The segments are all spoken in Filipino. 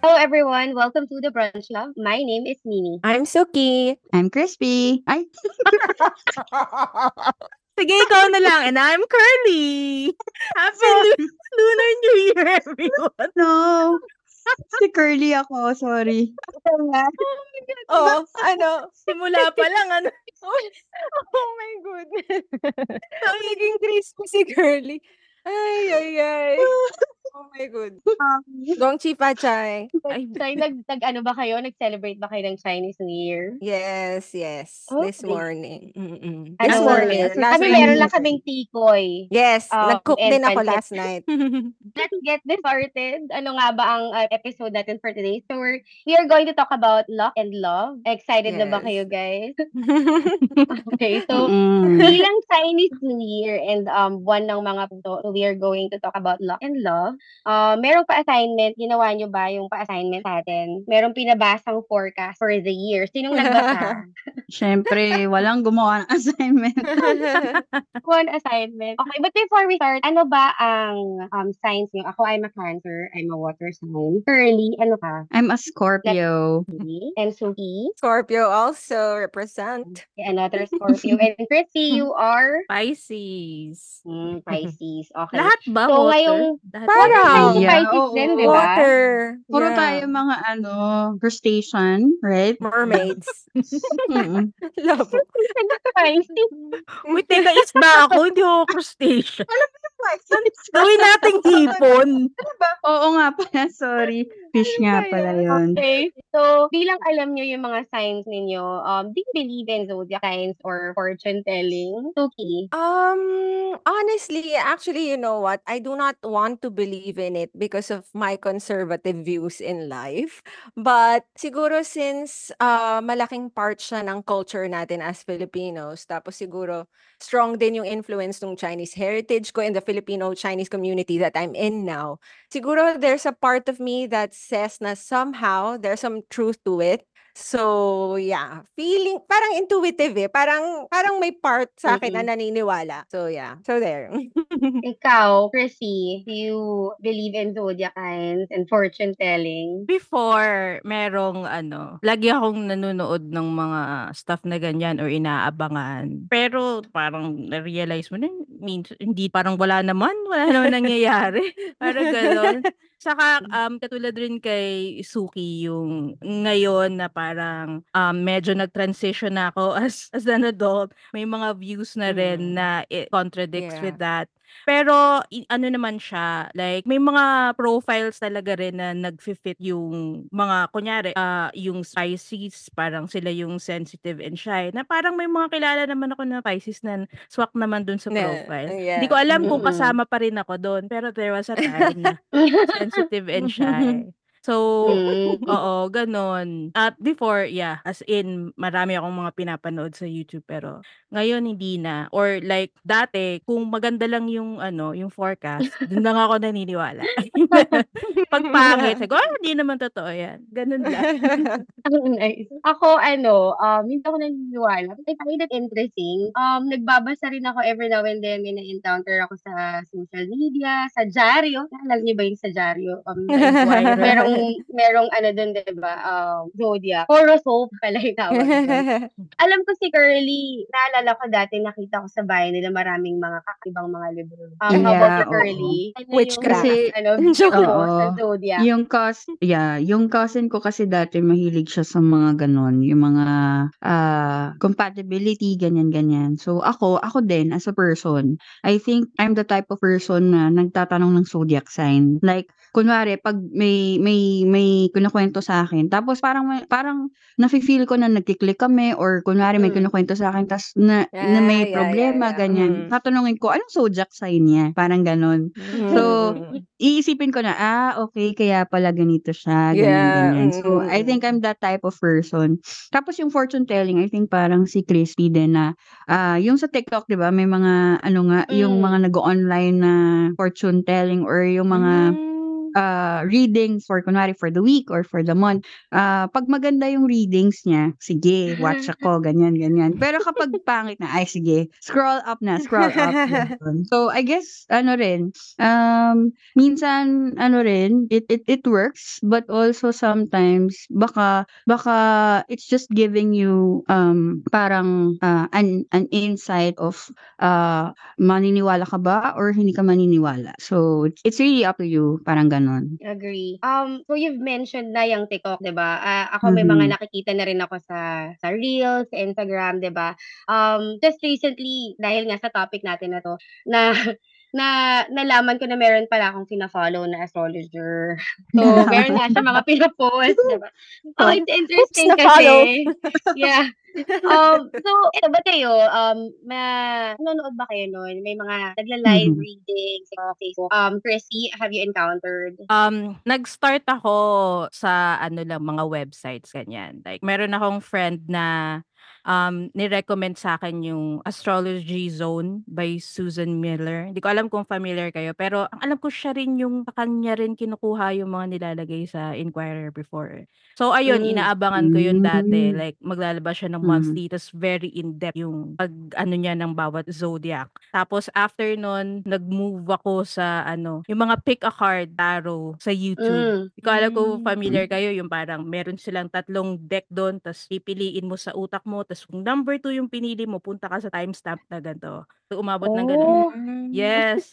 Hello everyone, welcome to the Brunch Love. My name is Nini. I'm Suki. I'm crispy. Ay, Sige, ikaw na lang. And I'm Curly. Happy Lu- Lunar New Year, everyone. no. Si Curly ako, sorry. Oh, ano? Simula pa lang, ano? Oh my goodness. Nagiging crispy si Curly. Ay, ay, ay. Oh my god. Gong Chi Pa Chai. Ay, Tay, nag, nag, ano ba kayo? Nag-celebrate ba kayo ng Chinese New Year? Yes, yes. Oh, This morning. Mm-mm. This Ano, morning. yes. Last Kami night. meron lang kaming tikoy. Yes, Um, nag-cook din ako pancit. last night. Let's get this started. Ano nga ba ang uh, episode natin for today? So we're, we are going to talk about luck and love. Excited na ba Yes. kayo guys? Okay, so bilang Chinese New Year and um one ng mga punto, we are going to talk about luck and love. Uh, merong pa-assignment, ginawa nyo ba yung pa-assignment natin? Merong pinabasang forecast for the year. Sinong nagbasa? Siyempre, walang gumawa ng assignment. One assignment. Okay, but before we start, ano ba ang um signs nyo? Ako, I'm a Cancer. I'm a water sign. Curly, ano ka? I'm a Scorpio. And Suki, Scorpio also represent. another Scorpio. and Chrissy, you are Pisces. hmm, Pisces. Okay. Lahat ba? So, water? ngayong- Lahat Parang- Yeah, Pisces oo. din, di ba? Water. Puro Yeah. tayo mga ano, crustacean, right? Mermaids. Love. Pisces. Wait, teka, isda ako. Hindi ako crustacean. Gawin nating hipon. Oo nga pala, sorry. Fish nga pala yun. Okay. So, bilang alam nyo yung mga signs ninyo, um, do you believe in zodiac signs or fortune telling? Suki. Um, honestly, actually, you know what? I do not want to believe in it because of my conservative views in life. But siguro since uh, malaking part siya ng culture natin as Filipinos, tapos siguro strong din yung influence ng Chinese heritage ko in the Filipino-Chinese community that I'm in now. Siguro there's a part of me that says na somehow there's some truth to it. So, yeah, feeling parang intuitive eh. Parang parang may part sa akin na naniniwala. So, yeah. So there. Ikaw, Chrissy, do you believe in zodiac signs and fortune telling? Before, merong ano, lagi akong nanonood ng mga stuff na ganyan or inaabangan. Pero parang na-realize mo na, minsan, hindi, parang wala naman, wala naman nangyayari. parang gano'n. Saka, um, katulad rin kay Suki, yung ngayon na parang um, medyo nag-transition na ako as, as an adult. May mga views na Mm. rin na it contradicts Yeah. with that. Pero i- ano naman siya, like may mga profiles talaga rin na nag-fit yung mga kunyari ah yung Pisces, parang sila yung sensitive and shy. Na parang may mga kilala naman ako na Pisces na swak naman dun sa Na- profile. yeah. Hindi ko alam kung kasama pa rin ako doon, pero there was a time na sensitive and shy. So, Mm. oo, ganon. At before, yeah, as in, marami akong mga pinapanood sa YouTube, pero ngayon hindi na. Or like, dati, kung maganda lang yung, ano, yung forecast, dun lang ako naniniwala. Pag pangit, sabi ko, ah, hindi naman totoo yan. Ganun lang. Ang nice. Ako, ano, um, hindi ako naniniwala. But I find it interesting. Um, nagbabasa rin ako every now and then. May na-encounter ako sa social media, sa dyaryo. Alam niyo ba yung sa dyaryo? Um, Viral. merong, merong ano dun, diba? Um, zodiac. Horoscope pala yung tawag. Alam ko si Curly, naalala ko dati, nakita ko sa bahay nila maraming mga kakaibang mga libro. Um, how about Yeah, you, Curly? Ano Witchcraft. yung, ano, Joke sa Oo. zodiac? Yung cousin, yeah, yung cousin ko kasi dati mahilig siya sa mga ganon, yung mga ah compatibility, ganyan-ganyan. So ako, ako din as a person, I think I'm the type of person na nagtatanong ng zodiac sign. Like, kunwari, pag may, may, may kinukwento sa akin, tapos parang, may- parang nafe-feel ko na nagkiklik kami or kunwari may Mm. kinukwento sa akin, tas na, na Yeah, may yeah, problema, yeah, yeah. ganyan. Mm. Tatanungin ko, anong zodiac sign niya? Parang ganon. So, Mm. iisipin ko na, ah, okay, kaya pala ganito siya, ganyan, Yeah, ganyan. So, mm, I mm, think I'm that type of person. Tapos yung fortune telling, I think parang si Crispy din na, ah, yung sa TikTok, di ba, may mga, ano nga, yung Mm. mga nag-online na fortune telling or yung mga, Ah, readings for kunwari for the week or for the month, ah, 'pag maganda yung readings niya, sige watch ako ganyan, ganyan. Pero kapag pangit na, ay sige scroll up na, scroll up. So, I guess ano rin, um, minsan ano rin, it it it works, but also sometimes baka baka it's just giving you, um, parang, ah, an an insight of, ah, maniniwala ka ba or hindi ka maniniwala. So, it's really up to you, parang gano'n. Agree. Um, so you've mentioned na yung TikTok, 'di ba? Ah, ako may mga Mhm. nakikita na rin ako sa sa Reels, sa Instagram, 'di ba? Um, just recently, dahil nga sa topic natin na 'to, na na nalaman ko na meron pala akong fina-follow na astrologer. So, meron nga siya mga pino-post, 'di ba? Oh, it's interesting na-follow. kasi. Yeah. Um, so, eto ba kayo, um, ma nanonood ba kayo nun? May mga nagla-live Mhm. readings sa Facebook. Um, Chrissy, have you encountered? Um, nag-start ako sa ano lang, mga websites, ganyan. Like, meron akong friend na, um, ni-recommend sa'kin yung Astrology Zone by Susan Miller. Hindi ko alam kung familiar kayo, pero ang alam ko siya rin yung sa kanya rin kinukuha yung mga nilalagay sa Inquirer before. So ayun, Hmm. inaabangan ko yun dati. Hmm. Like, maglalabas siya ng Mhm. monthly, tas very in-depth yung pag-ano niya ng bawat zodiac. Tapos after nun, nag-move ako sa ano, yung mga pick a card tarot sa YouTube. Hmm. Di ko alam kung familiar kayo, yung parang meron silang tatlong deck dun, tas pipiliin mo sa utak mo, tas kung number 2 yung pinili mo, punta ka sa timestamp na ganito. So, umabot ng ganun. Oh. Hmm. Yes.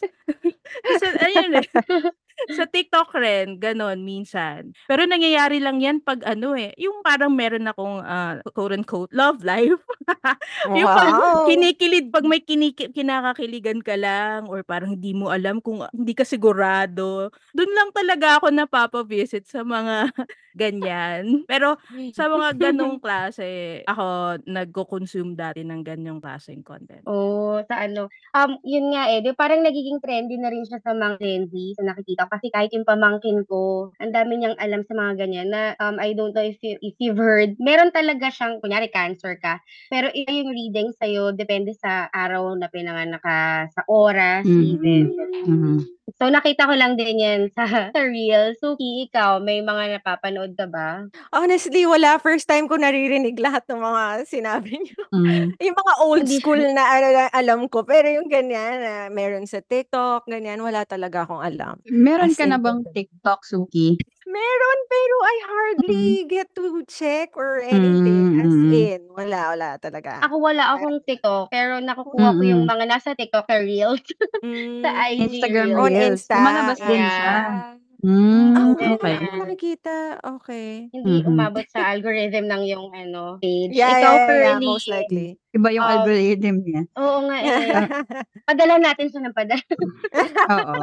Kasi ayun eh, sa TikTok rin, gano'n minsan. Pero nangyayari lang yan 'pag ano eh, yung parang meron akong, ah, quote unquote, love life. Yung 'pag Wow. kinikilid 'pag may kiniki kinakakiligan ka lang or parang hindi mo alam kung hindi ka sigurado, dun lang talaga ako napapa-visit sa mga ganyan. Pero sa mga ganong klase, ako nagko-consume dati ng ganyang klaseng content. Oh, sa ano, um, yun nga eh, 'di parang nagiging trendy na rin siya sa mga Gen Z, sa nakikita ko. Kasi kahit yung pamangkin ko, ang dami niyang alam sa mga ganyan na, um, I don't know if you if you've heard, meron talaga siyang kunyari cancer ka, pero yung reading sa'yo depende sa araw na pinanganak ka, sa oras even. Mhm. So, nakita ko lang din yan sa sa Reels. Suki, ikaw may mga napapanood ka ba? Honestly, wala. First time ko naririnig lahat ng mga sinabi niyo. Hmm. Yung mga old school na ano alam ko, pero yung ganyan na meron sa TikTok, ganyan, wala talaga akong alam. Meron As ka na bang TikTok, Suki? Meron, pero I Mm. hardly get to check or anything. As mm. in, wala, wala talaga. Ako wala akong TikTok, pero nakukuha ko yung Mm. mga nasa TikTok na Reels, sa Hmm. IG Instagram Reels. On Reels. Insta. Lumalabas din Yeah. siya. Ah. Hmm, Ah, And wala then, okey. ko uh, nakikita. Okay. hindi Mhm. umabot sa algorithm ng yung ano, page. Yeah, Ikaw, yeah, yeah, yeah, most likely. Iba yung um, algorithm niya. oo nga eh. Padala natin siya ng padala. Oo.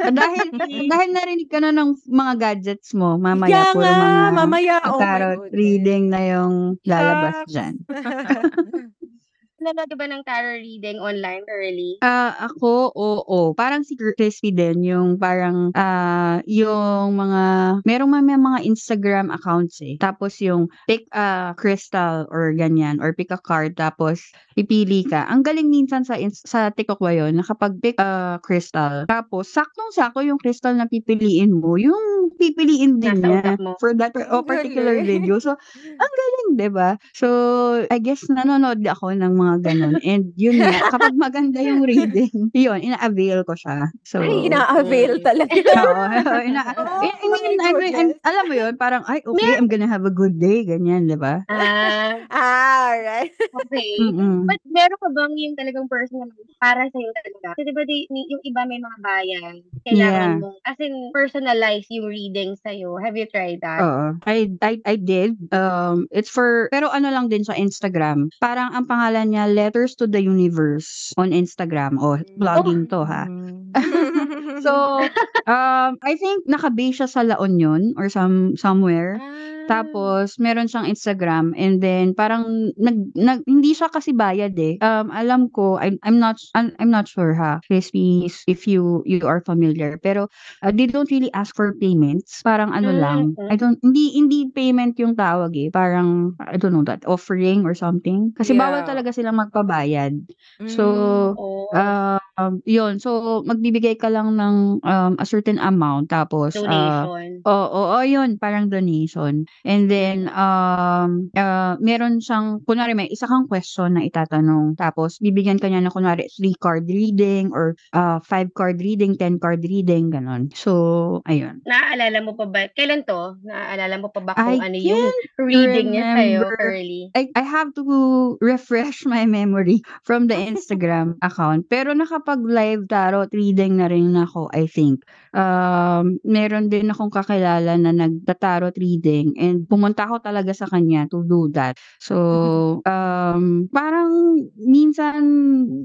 Ah, dahil dahil narinig ka na ng mga gadgets mo, mamaya Yeah puro mga mamaya. Oh goodness. reading na yung lalabas Shucks. diyan. Nanonood ka ba ng tarot reading online, Pearly? Ah, ako, oo. Parang si Crispy din yung parang, ah, yung mga merong may mga Instagram accounts eh. Tapos yung pick a crystal or ganyan or pick a card tapos pipili ka. Ang galing minsan sa ins sa TikTok ba yun na kapag pick a crystal tapos saktong-sakto yung crystal na pipiliin mo, yung pipiliin din Nasa niya utak mo. for that Ang oh, particular galing. video. So, ang galing, 'di ba? So, I guess nanonood ako ng mga gano'n and yun nga, kapag maganda yung reading, yun, ina-avail ko siya. So, Ay, ina-avail Mm. talaga. oo, ina Oh I I mean, I mean, I'm, alam mo yun, parang, ay, okay, I'm gonna have a good day, ganyan, 'di ba? Ah, Ah, alright. okay. Mm. But meron ka bang yung talagang personal para sa'yo talaga? Kasi 'di ba di yung iba may mga bayan, kailangan Yeah. mong as in personalize yung reading sa'yo. Have you tried that? Oo. I I I did. Um, it's for pero ano lang din sa Instagram. Parang ang pangalan niya Letters to the Universe on Instagram. Oh, Oh, vlogging 'to ha. Hmm. So, um, I think naka-base siya sa La Union or some somewhere. Ah. Tapos meron siyang Instagram and then parang nag, nag hindi siya kasi bayad eh. Um, alam ko I'm I'm not I'm, I'm not sure ha. Crispy if you you are familiar. Pero uh, they don't really ask for payments. Parang ano lang. Mm. I don't hindi hindi payment yung tawag eh. Parang I don't know that offering or something. Kasi bawal Yeah. talaga silang magpabayad. So Mm. Oh. um um, yun. So, magbibigay ka lang ng um, a certain amount tapos ah, Donation. Oo, oo, yun parang donation. And then um ah, meron siyang kunwari may isa kang question na itatanong tapos bibigyan ka niya ng kunwari 3 card reading or ah, 5 card reading, 10 card reading ganon. So, ayun. Naaalala mo pa ba? Kailan to? Naaalala mo pa ba kung I ano yung can't reading niya sa'yo, remember. Curly? I I have to refresh my memory from the Instagram account. Pero nakapag-live tarot reading na rin ako, I think. Um, meron din akong kakilala na nagta-tarot reading and pumunta ako talaga sa kanya to do that. So, um, parang minsan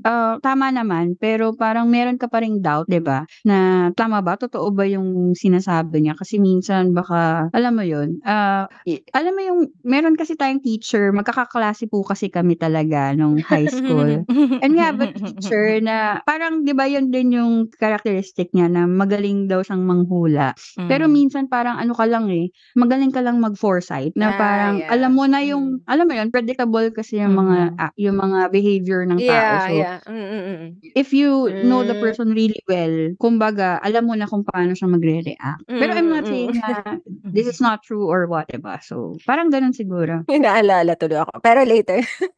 ah, tama naman pero parang meron ka pa ring doubt, 'di ba? Na tama ba, totoo ba yung sinasabi niya? Kasi minsan baka alam mo 'yun, i alam mo yung meron kasi tayong teacher, magkakaklase po kasi kami talaga nung high school. And we have a teacher na parang 'di ba 'yun din yung characteristic niya na magaling daw siyang manghula. Pero Mm. minsan parang ano ka lang eh, magaling ka lang mag-foresight na Ah, parang yeah. alam mo na yung alam mo 'yun, predictable kasi yung mga ah, yung mga behavior ng tao. Yeah, So, yeah. Mm, mm, mm. if you know the Hmm. person really well, kumbaga alam mo na kung paano siya magre-react. Pero I'm not Mm, saying mm. na this is not true or what, 'di ba? So, parang gano'n siguro. May naalala tuloy ako. Pero later.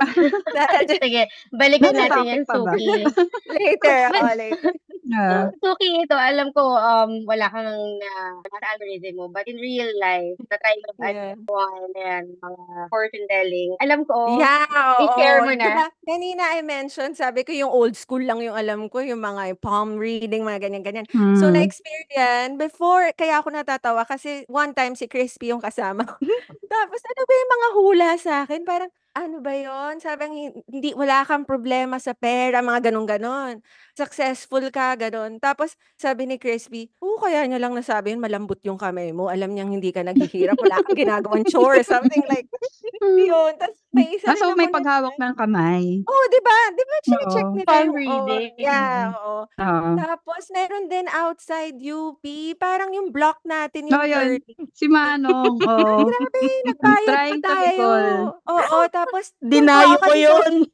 Sige, balikan Nasa natin topic yan, pa ba? Suki. Later, oh, later. Oo. Suki, ito, alam ko, um, wala kang na nasa algorithm mo, but in real life, na-try mo ba Yeah. one, ayan, mga fortune telling. Alam ko, Yeah, i-share mo na. Diba, kanina I mentioned, sabi ko yung old school lang yung alam ko, yung mga palm reading, mga ganyan-ganyan. So, Hmm. na-experience yan before, kaya ako natatawa kasi one time si Crispy yung kasama ko. Tapos, ano ba yung mga hula sa akin? Parang, ano ba yon? Sabi niya, hindi, wala kang problema sa pera, mga ganon-ganon. Successful ka, ganon. Tapos, sabi ni Crispy, oo, kaya niya lang nasabi yun, malambot yung kamay mo. Alam niyang hindi ka naghihirap, wala kang ginagawang chore, something like yun. Tapos, may isa Ah, so may ako na paghawak ng kamay. Oo, 'di ba? 'Di ba chine-check Oo. nila Palm yung oo, reading. yeah, Mm. oo. Oo. Tapos meron din outside UP, parang yung block natin yung Oo, yun. 30. Si Manong, oo. Grabe, nagbayad pa Trying to tayo. recall. Oo, tapos Dinayo punta ko yun.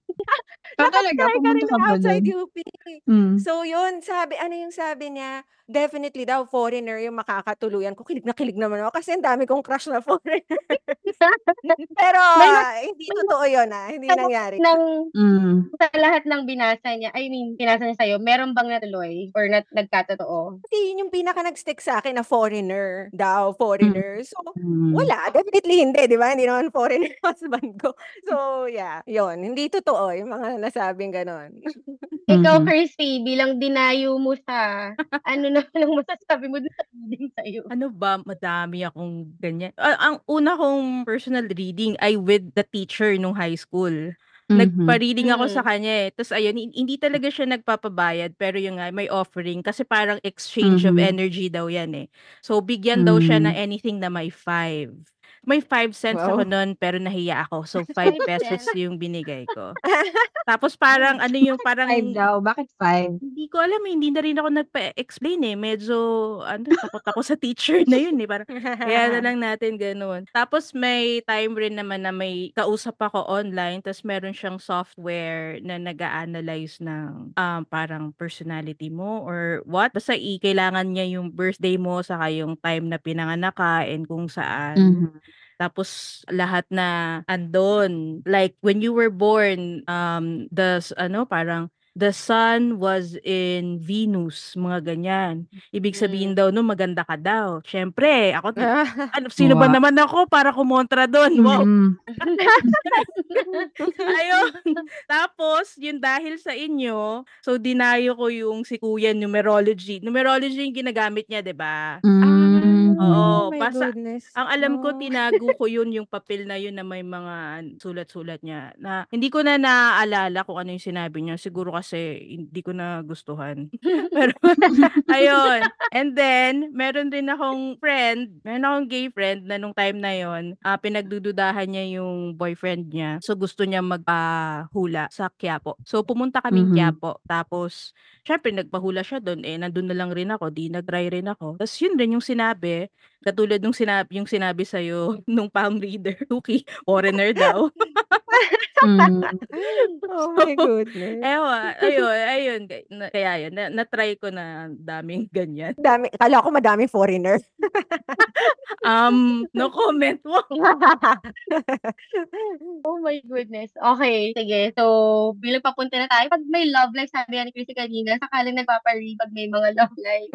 Ah, talaga? Pumunta ka ba outside? UP. Hmm. So yun, sabi, ano yung sabi niya? Definitely daw, foreigner yung makakatuluyan ko. Kilig na kilig naman ako kasi ang dami kong crush na foreigner. Pero May ah, hindi totoo yun ah. Hindi nangyari. ng, Hmm. sa lahat ng binasa niya, I mean, binasa niya sa'yo, meron bang natuloy or nat nagkatotoo? Kasi yun yung pinaka nag-stick sa akin na foreigner daw, foreigner. So, Hmm. wala. Definitely hindi, di ba? Hindi naman foreigner husband ko. So, yeah. Yun. Hindi totoo yung mga nasabing ganon. Ikaw, Mhm. Christy, bilang dinayo mo sa, ano naman ang masasabi mo dun sa reading sa'yo? Ano ba, madami akong ganyan. Ah, ang una kong personal reading ay with the teacher nung high school. Mhm. Nagpa-reading ako sa Mm. kanya eh. Tapos ayun, hin- hindi talaga siya nagpapabayad pero yung nga, may offering kasi parang exchange of Mhm. energy daw yan eh. So bigyan daw siya ng Hmm. anything na may 5. May 5 cents ako Wow. nun pero nahiya ako. So 5 5 pesos cents. yung binigay ko. Tapos parang ano yung parang 5 daw. Bakit 5? hindi ko alam eh, hindi na rin ako nagpa-explain eh. Medyo ano, takot ako sa teacher na yun eh. Parang kaya na lang natin gano'n. Tapos may time rin naman na may kausap ako online tapos meron siyang software na nag-a-analyze ng um, parang personality mo or what. Basta i kailangan niya yung birthday mo saka yung time na pinanganak ka and kung saan. Mhm. Tapos lahat na andon. Like when you were born, um, the s- ano parang the sun was in Venus, mga ganyan. Ibig sabihin Mm. daw no maganda ka daw. Syempre, ako Ah. ano, sino ba Wow. naman ako para kumontra doon? Wow. Mhm. Ayun. Tapos, yun dahil sa inyo, so dinayo ko yung si Kuya numerology. Numerology yung ginagamit niya, 'di ba? Mhm. Oo, Oh my basta goodness. ang alam ko Oh. tinago ko yun yung papel na yun na may mga sulat-sulat niya na hindi ko na naaalala kung ano yung sinabi niya. Siguro kasi hindi ko na gustuhan. Pero ayun. And then meron din akong friend, meron akong gay friend na nung time na yon, ah, pinagdududahan niya yung boyfriend niya. So gusto niya magpahula sa Quiapo. So pumunta kaming Mhm. Quiapo. Tapos syempre nagpahula siya doon eh nandun na lang rin ako, di nag-try rin ako. Tapos yun din yung sinabi, katulad nung sinabi yung sinabi sa nung palm reader, Tuki, foreigner daw. Mm. Oh my goodness. Ewan, ayun, ayun. Kaya yun, na, na-try ko na daming ganyan. Dami, kala ko madaming foreigner. Um, no comment. Wow. Oh my goodness. Okay, sige. So, bilang papunta na tayo, pag may love life, sabi ni Chrissy kanina, sakaling nagpapari pag may mga love life.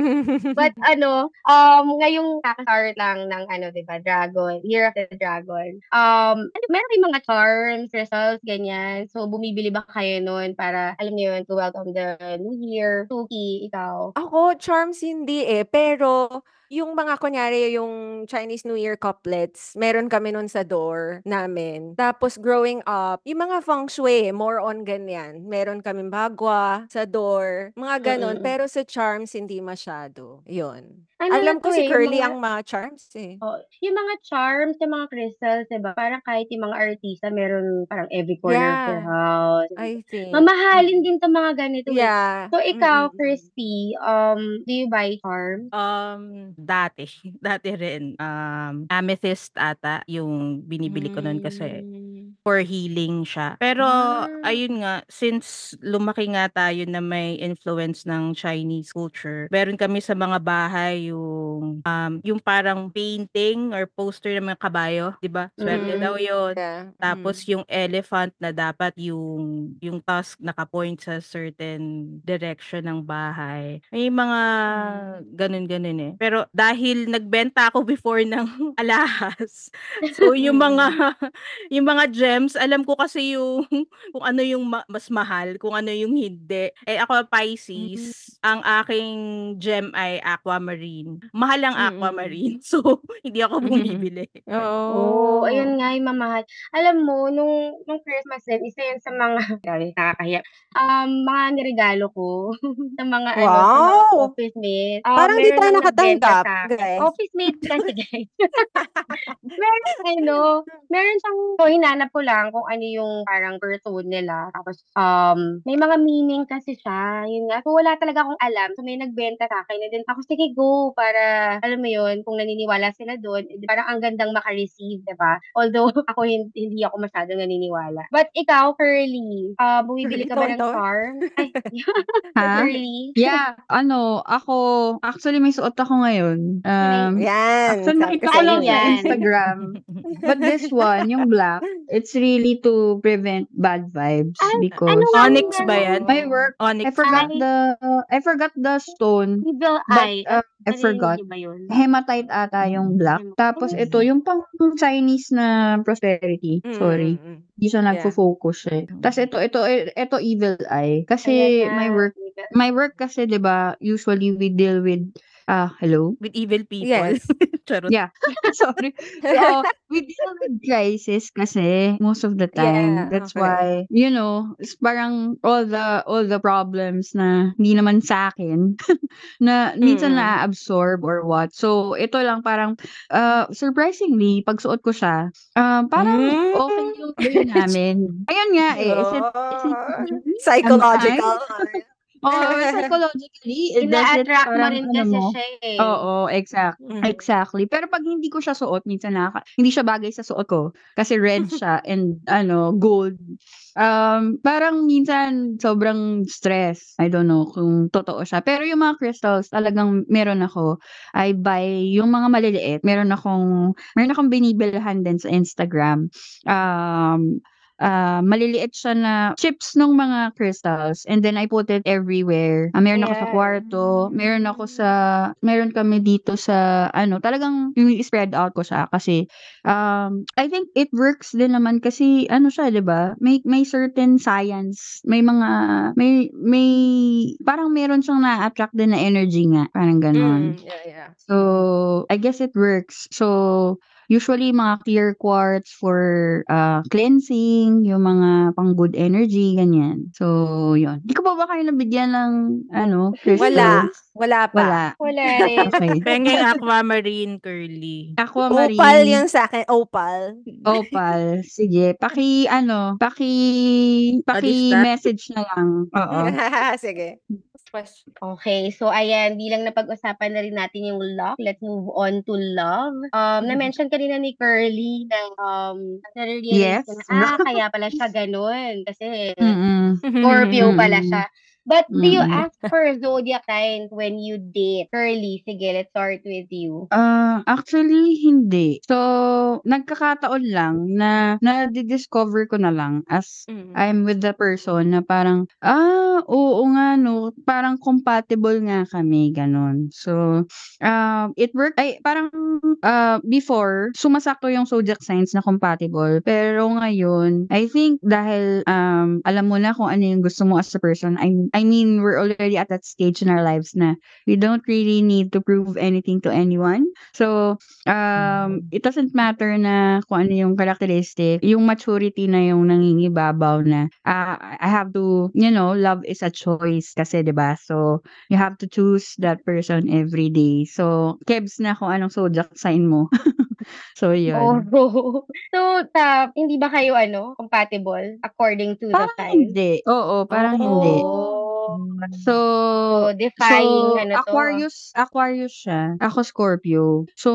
But ano, um, ngayong kakastart lang ng ano, di ba, Dragon, Year of the Dragon. Um, ano, meron kayong mga charms, results, ganyan. So, bumibili ba kayo nun para, alam niyo yun, to welcome the new year? Suki, ikaw. Ako, charms hindi eh. Pero, yung mga kunyari, yung Chinese New Year couplets, meron kami nun sa door namin. Tapos, growing up, yung mga feng shui, more on ganyan. Meron kami bagwa sa door, mga ganon. Mm-mm. Pero sa charms, hindi masyado. Yun. Ano Alam ko si eh, yung Curly mga- ang mga charms eh. Oh, yung mga charms, yung mga crystals, diba? Parang kahit yung mga artista, meron parang every corner of their Yeah. house. I think. Mamahalin din to mga ganito. eh. Yeah. So, ikaw, Mm-mm. Christy, um, do you buy charms? Um, dati, dati rin. Um, amethyst ata yung binibili ko nun kasi Mm. For healing siya. Pero, Ah. ayun nga, since lumaki nga tayo na may influence ng Chinese culture, meron kami sa mga bahay yung, um, yung parang painting or poster ng mga kabayo, di ba? Swerte Mm. daw yun. Yeah. Tapos yung elephant na dapat yung yung tusk nakapoint sa certain direction ng bahay. May mga ganun-ganun eh. Pero dahil nagbenta ako before ng alahas. So yung mga yung mga gems, alam ko kasi yung kung ano yung ma- mas mahal, kung ano yung hindi. Eh ako Pisces, ang aking gem ay aquamarine. Mahal ang Mm-mm. aquamarine. So hindi ako bumibili. Oh. Oo, ayun nga yung mamahal. Alam mo, nung, nung Christmas din, isa yun sa mga, grabe, nakakahiya, um, mga niregalo ko sa mga, ano, sa mga Wow! office mates. Ah, Parang di tayo nakatanggap, guys. Office mates kasi, guys. meron, ano, meron siyang, so, hinanap ko lang kung ano yung parang person nila. Tapos, um, may mga meaning kasi siya. Yun nga. So, wala talaga akong alam. So, may nagbenta sa akin. And then, ako, sige, go. Para, alam mo yun, kung naniniwala sila doon, eh, parang ang gandang makareceive, di ba? Although, ako hindi, hindi ako masyadong naniniwala. But ikaw, Curly, uh, bumibili ka ba ng charm? Ay, Ha? Curly? Yeah, ano, ako, actually may suot ako ngayon. Um, Yan. actually nakita ko lang sa yan. Instagram. But this one, yung black, it's really to prevent bad vibes because ano nga Onyx yung ba ano? yan? my work, Onyx. I forgot Ay. the, I forgot the stone, Evil but Eye. uh, I Ano forgot. yun, di ba yun? Hematite ata yung black. Tapos ito, yung pang Chinese na prosperity. Mm, Sorry. mm, mm. Hindi siya nagfo-focus eh. Tapos ito, ito, ito evil eye. Kasi Ayan my work, my work kasi 'di ba usually we deal with, ah, hello? With evil people. Yes. Charot. Yeah. Sorry. So, we deal with crisis kasi most of the time. Yeah, That's okay. why, you know, it's parang all the all the problems na hindi naman sa akin na minsan Mm. na-absorb or what. So, ito lang parang uh, surprisingly, pag suot ko siya, um, parang Mm. okay yung day namin. Ayun nga eh. Is it, is it. Psychological. Oh, psychologically, it does it Ina-attract mo parang rin ano kasi mo, siya eh. Oo, exact. Mm. Exactly. Pero pag hindi ko siya suot, minsan nakaka hindi siya bagay sa suot ko kasi red siya and ano, gold. Um, parang minsan sobrang stress. I don't know kung totoo siya. Pero yung mga crystals, talagang meron ako. I buy yung mga maliliit. Meron akong meron akong binibilhan din sa Instagram. Um, ah, maliliit siya na chips ng mga crystals and then I put it everywhere. Ah, meron ako sa Yeah. kwarto, meron ako sa meron kami dito sa ano, talagang yung spread out ko siya kasi um I think it works din naman kasi ano siya, 'di ba? May may certain science, may mga may may parang meron siyang na-attract din na energy nga, parang gano'n. Mm, yeah, yeah. So, I guess it works. So, usually mga clear quartz for uh, cleansing, yung mga pang good energy, ganyan. So, yun. Di ko pa ba kayo nabigyan ng, ano, Wala. crystals? Wala pa. Wala. Wala rin. Okay. Pengeng aquamarine curly. Aquamarine. Opal yung sa akin. Opal. Opal. Sige. Paki, ano, paki, paki message na lang. Oo. Sige. Question. Okay, so ayan, bilang napag-usapan na rin natin yung luck, let's move on to love. Um, na-mention kanina ni Curly na um, Yes. nare-realize ko na, ah, kaya pala siya ganun. Kasi. Scorpio pala siya. But do you Mm-mm. ask for zodiac signs when you date? Curly, sige, let's start with you. Ah, actually hindi. So, nagkakataon lang na na-discover ko na lang as Mm. I'm with the person na parang, ah, oo nga no, parang compatible nga kami, ganun. So, um, it worked, ay, parang, uh, before, sumasakto yung zodiac signs na compatible. Pero ngayon, I think dahil, um, alam mo na kung ano yung gusto mo as a person, I, I mean, we're already at that stage in our lives na we don't really need to prove anything to anyone. So, um, it doesn't matter na kung ano yung characteristic, yung maturity na yung nangingibabaw na, ah, I have to, you know, love is a choice kasi, 'di ba? So, you have to choose that person every day. So, kebs na kung anong zodiac sign mo. so, yun. Oh. so, ta, hindi ba kayo ano, compatible according to the Parang signs? hindi. Oo, parang hindi. Oh. So, So, defying so, ano to. Aquarius, Aquarius siya. Ako Scorpio. So,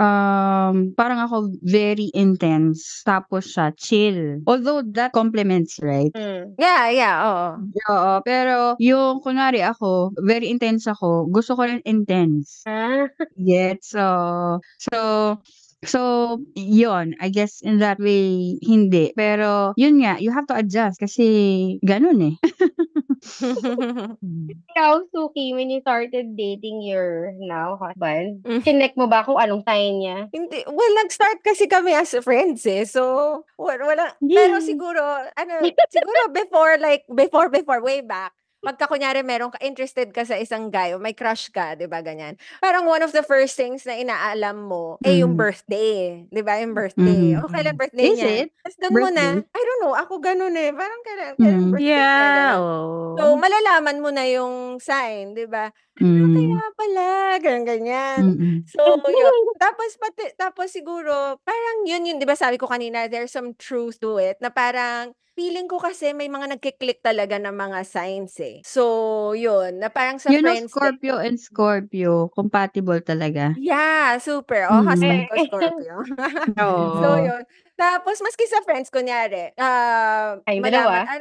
um, parang ako very intense. Tapos siya, chill. Although that complements, right? Mm. Yeah, yeah, oo. Oo, pero yung kunwari ako, very intense ako, gusto ko rin intense. Ah, Get so so so yon I guess in that way hindi pero yun nga you have to adjust kasi ganun eh ikaw, Suki, when you started dating your now husband, Mm. chinek mo ba kung anong sign niya? Hindi, well, nag-start kasi kami as friends eh. So, wala, wala pero Yay. siguro, ano, siguro before, like, before, before, way back, pagka kunyari meron ka, interested ka sa isang guy, o may crush ka, di ba, ganyan. Parang one of the first things na inaalam mo, eh, yung Mm. birthday. Di ba, yung birthday. Mm. O, kailan birthday Is niya? it? Tapos doon mo na? I don't know, ako ganun eh. Parang kailan, kailan Mm. birthday Yeah, ganun. So, oh. malalaman mo na yung sign, di ba? Mm. Kaya pala, ganyan, ganyan. Mm-mm. So, yun. Tapos, pati, tapos siguro, parang yun yun, di ba sabi ko kanina, there's some truth to it, na parang, feeling ko kasi may mga nagkiklik talaga ng mga signs eh. So, yun, na parang sa you know friends. din- Scorpio and Scorpio compatible talaga Yeah, super. Oh, husband ko, Mm. Scorpio. oo so, yun. Tapos, maski sa friends, kunyari, ah, Kayong malaman, dalawa? ah,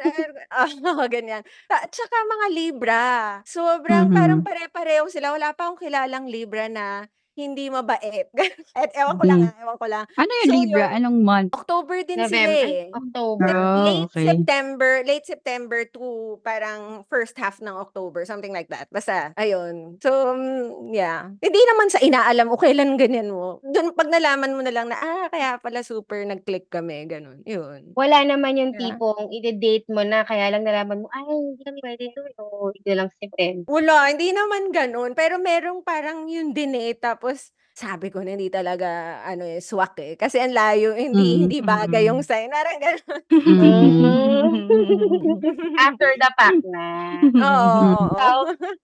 ah, ah, ganyan. At saka mga Libra. Sobrang Mhm. parang pare-pareho sila. Wala pa akong kilalang Libra na hindi mabait. At ewan ko lang, ah, ewan ko lang. ano yung So, Libra yun. anong month October din sila November, eh. October. Oh, late okay. September, late September to parang first half ng October, something like that. Basta, ayun. So, mm, yeah. Hindi naman sa inaalam o kailan ganyan mo. Doon, pag nalaman mo na lang na, ah, kaya pala super nag-click kami, ganun. Yun. Wala naman yung Yeah. tipong i-date mo na, kaya lang nalaman mo, ay, hindi kami pwede to. So, ito lang friend. Wala, hindi naman ganun. Pero merong parang yun din eh. Tapos, sabi ko na hindi talaga, ano eh, swak eh. Kasi ang layo, hindi, Mm. hindi bagay yung Mm. sign. Parang ganun. After the fact na. Oo, oo, Ikaw,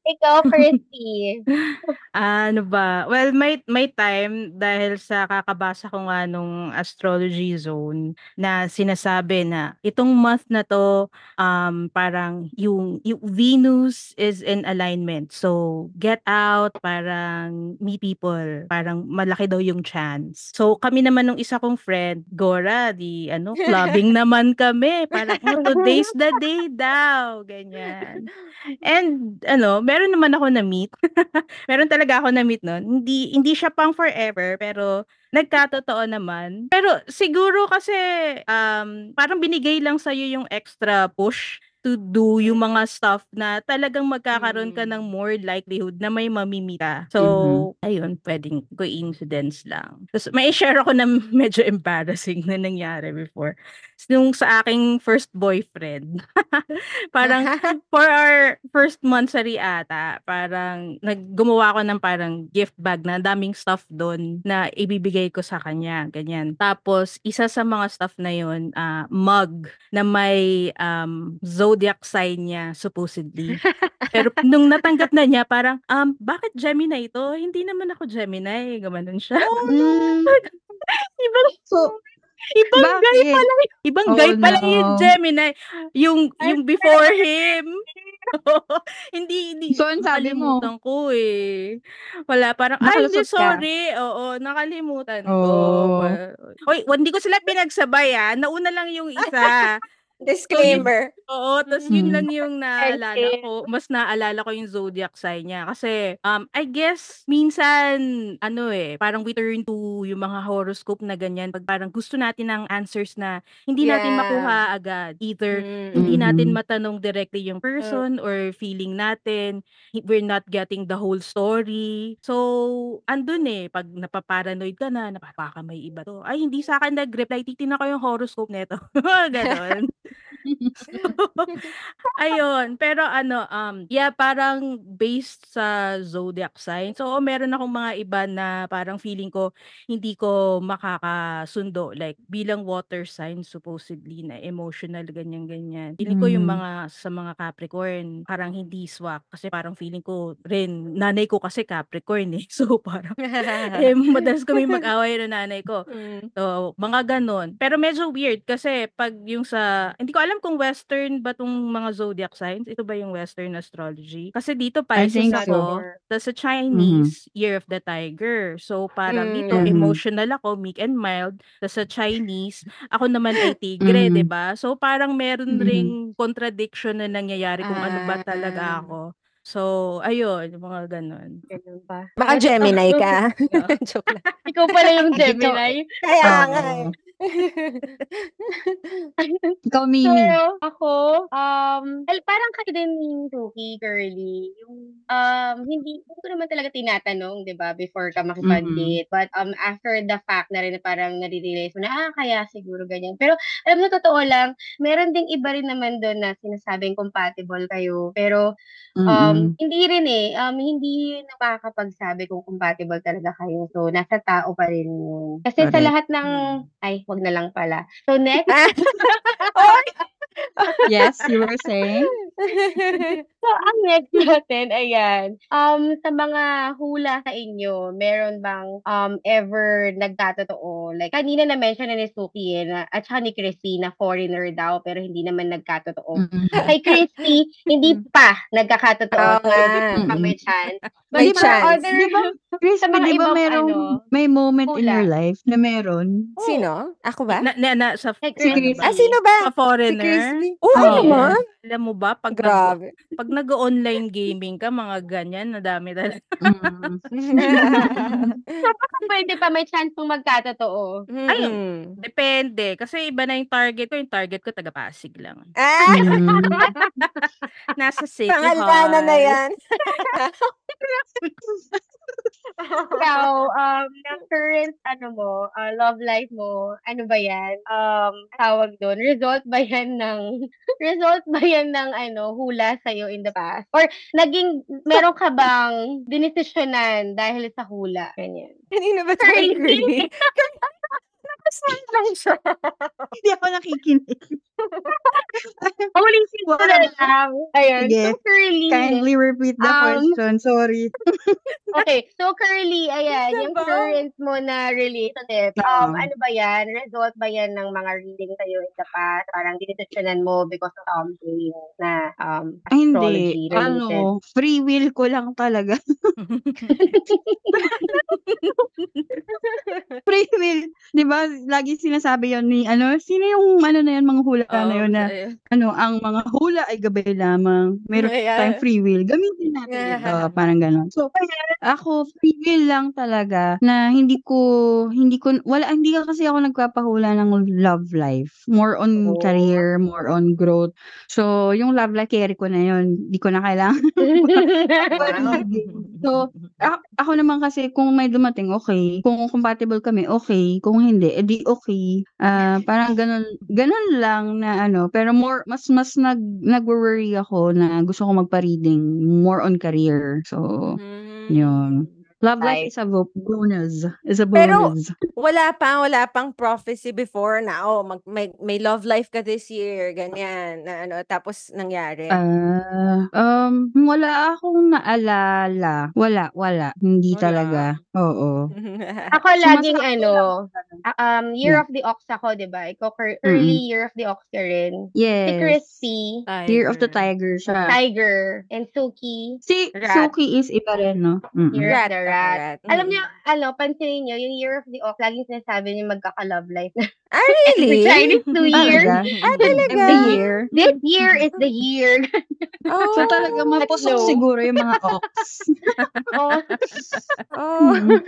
ikaw, Christy. Ano ba? Well, may may time dahil sa kakabasa ko nga nung astrology zone na sinasabi na itong month na to um parang yung, yung Venus is in alignment. So get out, parang meet people, parang malaki daw yung chance. So kami naman nung isa kong friend, Gora, di ano, clubbing naman kami. Parang oh, today's the day daw, ganyan. And ano, meron naman ako na meet. meron talaga ako na meet noon. Hindi hindi siya pang forever pero nagkatotoo naman. Pero siguro kasi um parang binigay lang sa yung extra push to do yung mga stuff na talagang magkakaroon ka ng Mm. more likelihood na may mamimita. So, Mhm. ayun, pwedeng coincidence lang. Tapos, may share ako na medyo embarrassing na nangyari before. Nung sa aking first boyfriend. parang for our first monthsary ata, parang naggumawa ako ng parang gift bag na daming stuff doon na ibibigay ko sa kanya, ganyan. Tapos isa sa mga stuff na yun, ah, mug na may um, zodiac sign niya supposedly. Pero nung natanggap na niya, parang, um, bakit Gemini ito? Hindi naman ako Gemini. Gamanon siya. Oh, Mm. Iba So, Ibang guy Bakit? pala ibang Oh, guy pala yung no. Gemini, yung yung before him. Hindi hindi So, ang sabi mo? ko, eh. Wala parang, "Ay hindi ka? sorry." Oo, nakalimutan ko. Oh. Pa Hoy, hindi ko sila pinagsabay, ah, nauna lang yung isa. Disclaimer. Oo, tas yun Mm. lang yung naalala Okay. ko, mas naalala ko yung zodiac sign niya kasi, um, I guess minsan ano, eh, parang we turn to yung mga horoscope na ganyan 'pag parang gusto natin ng answers na hindi natin Yeah. makuha agad. Either Mm. hindi natin Mhm. matanong directly yung person or feeling natin, hi we're not getting the whole story. So, andun, eh, 'pag napa-paranoid ka na, na baka may iba 'to, "Ay hindi sa'kin nag-reply, titignan ko yung horoscope nito." Gano'n. Ayun, pero ano, um, yeah, parang based sa zodiac sign. So, meron akong mga iba na parang feeling ko hindi ko makakasundo. Like bilang water sign supposedly na emotional ganyan, ganyan. Feeling ko yung Mm. mga sa mga Capricorn parang hindi swak kasi parang feeling ko rin nanay ko kasi Capricorn, eh. So, parang eh, madalas kaming mag-away ng nanay ko. Mm. So, mga gano'n. Pero medyo weird kasi 'pag yung sa hindi ko alam kung western ba 'tong mga zodiac signs, ito ba yung western astrology? Kasi dito Pisces so. ako, sure. tas sa Mhm. Chinese, Year of the Tiger. So, parang Mm, dito. Mhm. emotional ako, meek and mild, tas sa Chinese, ako naman ay tigre, 'di Mhm. ba? So, parang meron Mhm. ring contradiction na nangyayari kung ano ba talaga Ah. ako. So, ayun, mga gano'n. Ganun ba? Baka Gemini ka. Joke lang. Ikaw pala yung Gemini? kaya nga. Ikaw, Mimi. Pero ako, um, al parang kayo din yung Suki, Curly, yung, um, hindi hindi ko naman talaga tinatanong, 'di ba, before ka makipag-date. But, um, after the fact na rin na parang nare-realize mo na, ah, kaya siguro ganyan. Pero alam mo totoo lang, meron ding iba rin naman dun na sinasabing compatible kayo. Pero, um, Mm. hindi rin, eh, um, hindi nakakapagsabi kung compatible talaga kayo. So, nasa tao pa rin yun. Kasi sa Correct. lahat ng Mm. ay, wag na lang pala. So, next! Yes, you were saying? So, ang next natin, ayan, um, sa mga hula sa inyo, meron bang, um, ever nagkatotoo? Like, kanina na-mention na ni Suki, eh, na, at saka ni Chrissy na foreigner daw, pero hindi naman nagkatotoo. Mm. Kay Chrissy, hindi pa nagkakatotoo. Oo So, nga. hindi pa may chance. But May chance. other, Di ba, sa mga di ba ibang merong, ano, may moment in your hula. life na meron? Oo. Sino? Ako ba? Na na na sa Si ano Chrissy. ba? Ah, sino ba? Sa Si foreigner? Crispy? Oo Oo. naman. Alam mo ba 'pag nag Grabe. 'pag nag-o-online gaming ka, mga ganyan, madami talaga. Mm. So, baka pwede pa may chance kung magkatotoo. Ayun, Mm. depende. Kasi iba na yung target ko, yung target ko taga-Pasig lang. Ah! Mm. Nasa City Pangalanan na Hall. yan. Ikaw, um, yung current, ano mo, ah, love life mo, ano ba yan? Um, tawag doon, result ba yan ng, result ba yan ng, ano, hula sa'yo in the past? Or, naging, meron ka bang dinesisyonan dahil sa hula? Ganyan. Kanina ba ito kay Nakasal lang siya. Hindi ako nakikinig. Ulitin ko na lang. Ayun. Sige. So, Curly. Kindly repeat the Um, question. Sorry. Okay. So, Curly, ayan, yung current mo na relationship, um, ano ba yan? Result ba yan ng mga reading sa'yo in the past? Parang dinesisyonan mo because of something na um, astrology hindi. related? Ano, free will ko lang talaga. Di ba, lagi sinasabi yon ni, ano, sino yung, ano na yun, mga hula na Oo, yun na, ano, ang mga hula ay gabay lamang. Meron Yeah. tayong free will. Gamitin natin Yeah. ito. Parang ganon. So, ako, free will lang talaga na hindi ko, hindi ko, wala, hindi ka kasi ako nagpapahula ng love life. More on Oh. career, more on growth. So, yung love life, carry ko na yun. Hindi ko na kailangan. So, a- ako naman kasi, kung may dumating, okay. Kung compatible kami, okay. Kung hindi, edi okay. Ah, parang ganun, ganun lang na ano, pero more, mas, mas nag, nag-worry ako na gusto ko magpa-reading, more on career. So, Mm. yun. Love life is a bo bonus. Is a Pero bonus. wala pa, wala pang prophecy before na, oh, mag may may love life ka this year, ganyan, na ano, tapos nangyari? Ah, um, wala akong naalala. Wala, wala. Hindi Wala. talaga. Oo. Ako laging ano, lang. um, Year Yeah. of the Ox ako, 'di ba? Ikaw early Year of the Ox ka rin. Si Yes. Christy, Year of the Tiger. Tiger siya. Tiger, and Suki, Si Rat. Suki is iba rin, no? Mm-mm. Year of Rat the ako, Rat. rat. Alam Mm. niyo, ano, pansinin niyo, yung Year of the Ox, laging sinasabi niyo magkaka-love life. Ah, really? Chinese New Year. Talaga? Ah, talaga? Every year. This year is the year. Oh. So talaga mapusok no. siguro yung mga ox. oh, Oh. Mm.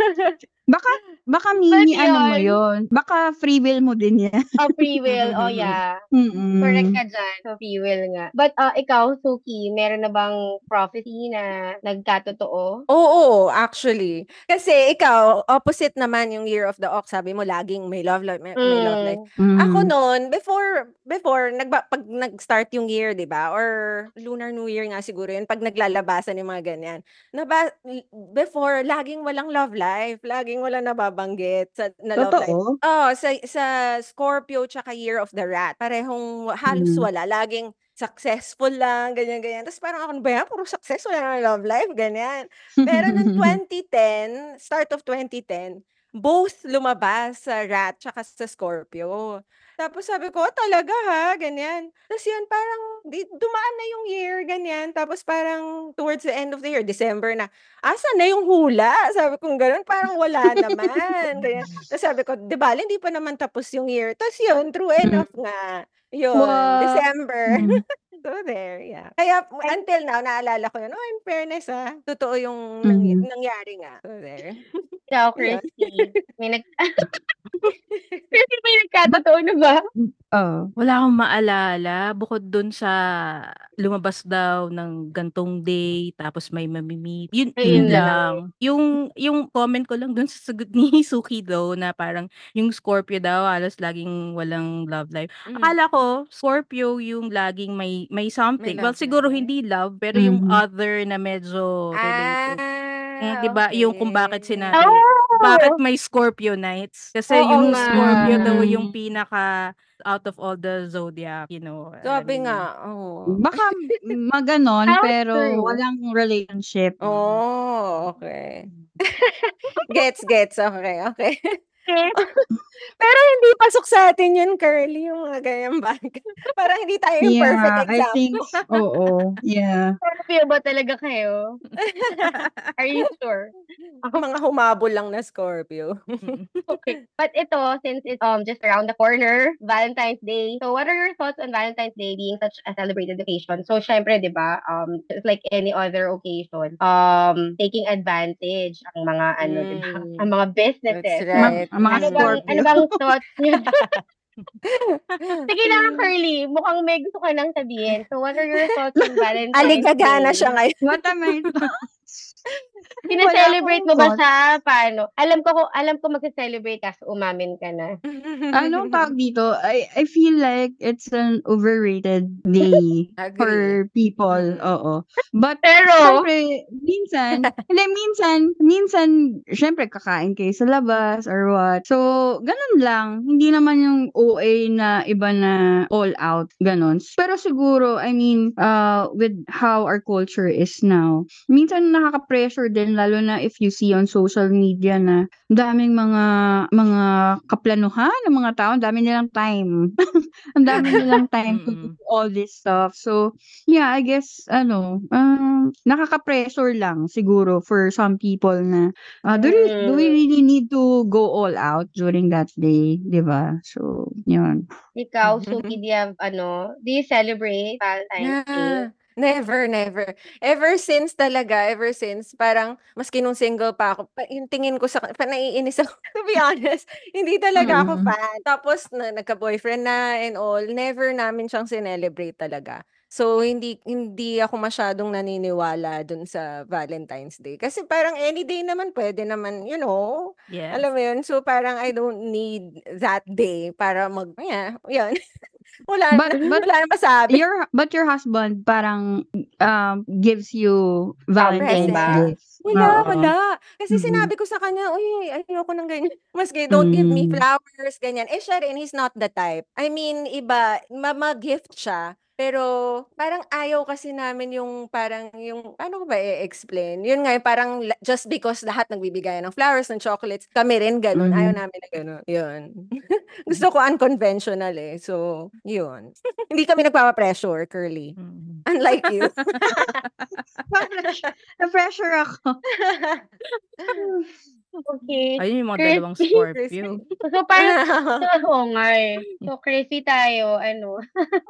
Baka baka mini But ano mo yun. yun. Baka free will mo din yan. oh, free will. Oh, yeah. Mm-mm. Correct ka dyan. So, free will nga. But, uh, ikaw, Suki, meron na bang prophecy na nagkatotoo? Oo, actually. Kasi ikaw, opposite naman yung Year of the Ox. Sabi mo, laging may love life, may, may love life. Mm. Ako Mm. noon, before, before, nagba, pag nag-start yung year, di ba? Or Lunar New Year nga siguro yun, pag naglalabasan yung mga ganyan. Naba, before, laging walang love life. Laging walang nababanggit sa, na love life. Totoo? Oh, sa sa Scorpio tsaka Year of the Rat, parehong halos Mm. wala, laging successful lang, ganyan ganyan. Tapos parang ako, ano ba yan? Puro success, wala nang love life, ganyan. Pero noong 2010, start of 2010, both lumabas sa Rat tsaka sa Scorpio. Tapos sabi ko, "Oh, talaga ha, ganyan. Tapos yun, parang di, dumaan na yung year, ganyan. Tapos parang towards the end of the year, December na, asa na yung hula? Sabi ko gano'n, parang wala naman. Ganyan. Tapos sabi ko, di ba, hindi pa naman tapos yung year. Tapos yun, true Mm. enough nga. Yun, Wow. December. Mm. So there, yeah. Kaya until now, naalala ko yun, oh, in fairness ah, totoo yung nang- Mhm. nangyari nga. So there. Ikaw, Yun. Christy, may nag... Christy, may nagkatotoo na ba? Oo. Wala akong maalala bukod dun sa lumabas daw ng gantong day tapos may mami-meet. Yun, Ayun yun lang. lang. Yung yung comment ko lang dun sa sagot ni Suki daw na parang yung Scorpio daw halos laging walang love life. Mm. Akala ko Scorpio yung laging may may something. well, love siguro hindi love pero yung Mhm. other na medyo related. Mm, Ah, 'di ba? Yung kung bakit okay. sinabi Oh! bakit may Scorpio nights? Kasi Oo yung nga. Scorpio daw Mm. yung pinaka out of all the zodiac, you know. Sabi niyo nga, yun. oo. Baka maganon pero true? walang relationship. Oh, okay. Gets, gets. Okay, okay. Pero hindi pasok sa atin yun, Curly, yung mga ganyang bagay. Parang hindi tayo yung perfect Yeah, I example. think, oo. Yeah. Scorpio ba talaga kayo? Are you sure? mga humabol lang na Scorpio. Okay. But ito, since it's um just around the corner, Valentine's Day. So, what are your thoughts on Valentine's Day being such a celebrated occasion? So, syempre, di ba, um, just like any other occasion, um, taking advantage ang mga, ano, Mm. ang mga businesses. That's right. Ang mga Ano bang, Scorpio. ano bang thoughts niyo? Sige na, Curly. Mukhang may gusto ka nang sabihin. So, what are your thoughts on Valentine's Aligagana Day? siya ngayon. What am I? Sineselebrate mo ba siya? Paano? Alam ko, ko- alam ko magse-celebrate ka, so umamin ka na. Anong tawag dito? I I feel like it's an overrated day for people. Mm. Oo. But Pero, Siyempre, minsan, hindi, minsan, minsan, syempre, kakain kayo sa labas or what. So, ganun lang. Hindi naman yung OA na iba na all out, ganun. Pero siguro, I mean, uh, with how our culture is now, minsan nakaka-pressure din, lalo na if you see on social media na daming mga mga kaplanuhan ng mga tao, ang dami nilang time. ang dami nilang time to do all this stuff. So, yeah, I guess, ano, um, nakaka-pressure lang siguro for some people na, uh, do, we, do we Mm. really need to go all out during that day, di ba? So, yun. ikaw, Suki, do you have, ano, do you celebrate Valentine's Day? Never, never. Ever since talaga, ever since, parang, maski nung single pa ako, pa, yung tingin ko sa, pa naiinis ako, to be honest, hindi talaga ako Mm. fan. Tapos, na, nagka-boyfriend na and all, never namin siyang sinelebrate talaga. So, hindi, hindi ako masyadong naniniwala dun sa Valentine's Day. Kasi parang any day naman, pwede naman, you know, Yes. alam mo yun? So, parang I don't need that day para mag, yeah, yun. Wala But- na, but- wala na masabi. Your but your husband parang um gives you Valentine's present. gifts. Wala, Oo. wala. Kasi Mhm. sinabi ko sa kanya, uy, ayoko ng ganyan. Maski don't give me Mm. flowers, ganyan. Eh, siya rin, he's not the type. I mean, iba, ma- mag-gift siya. Pero parang ayaw kasi namin yung parang yung ano ko ba i-explain? Yun nga, yung parang la- just because lahat nagbibigay ng flowers, ng chocolates, kami rin ganun. Mhm. Ayaw namin na ganun. Yun. Gusto ko unconventional eh. So, yun. Hindi kami nagpapa-pressure, Curly. Mm. Unlike you. Na-pressure ako. Okay. Ayun yung mga dalawang Scorpio. So, parang, oo nga eh. So, crazy tayo, ano.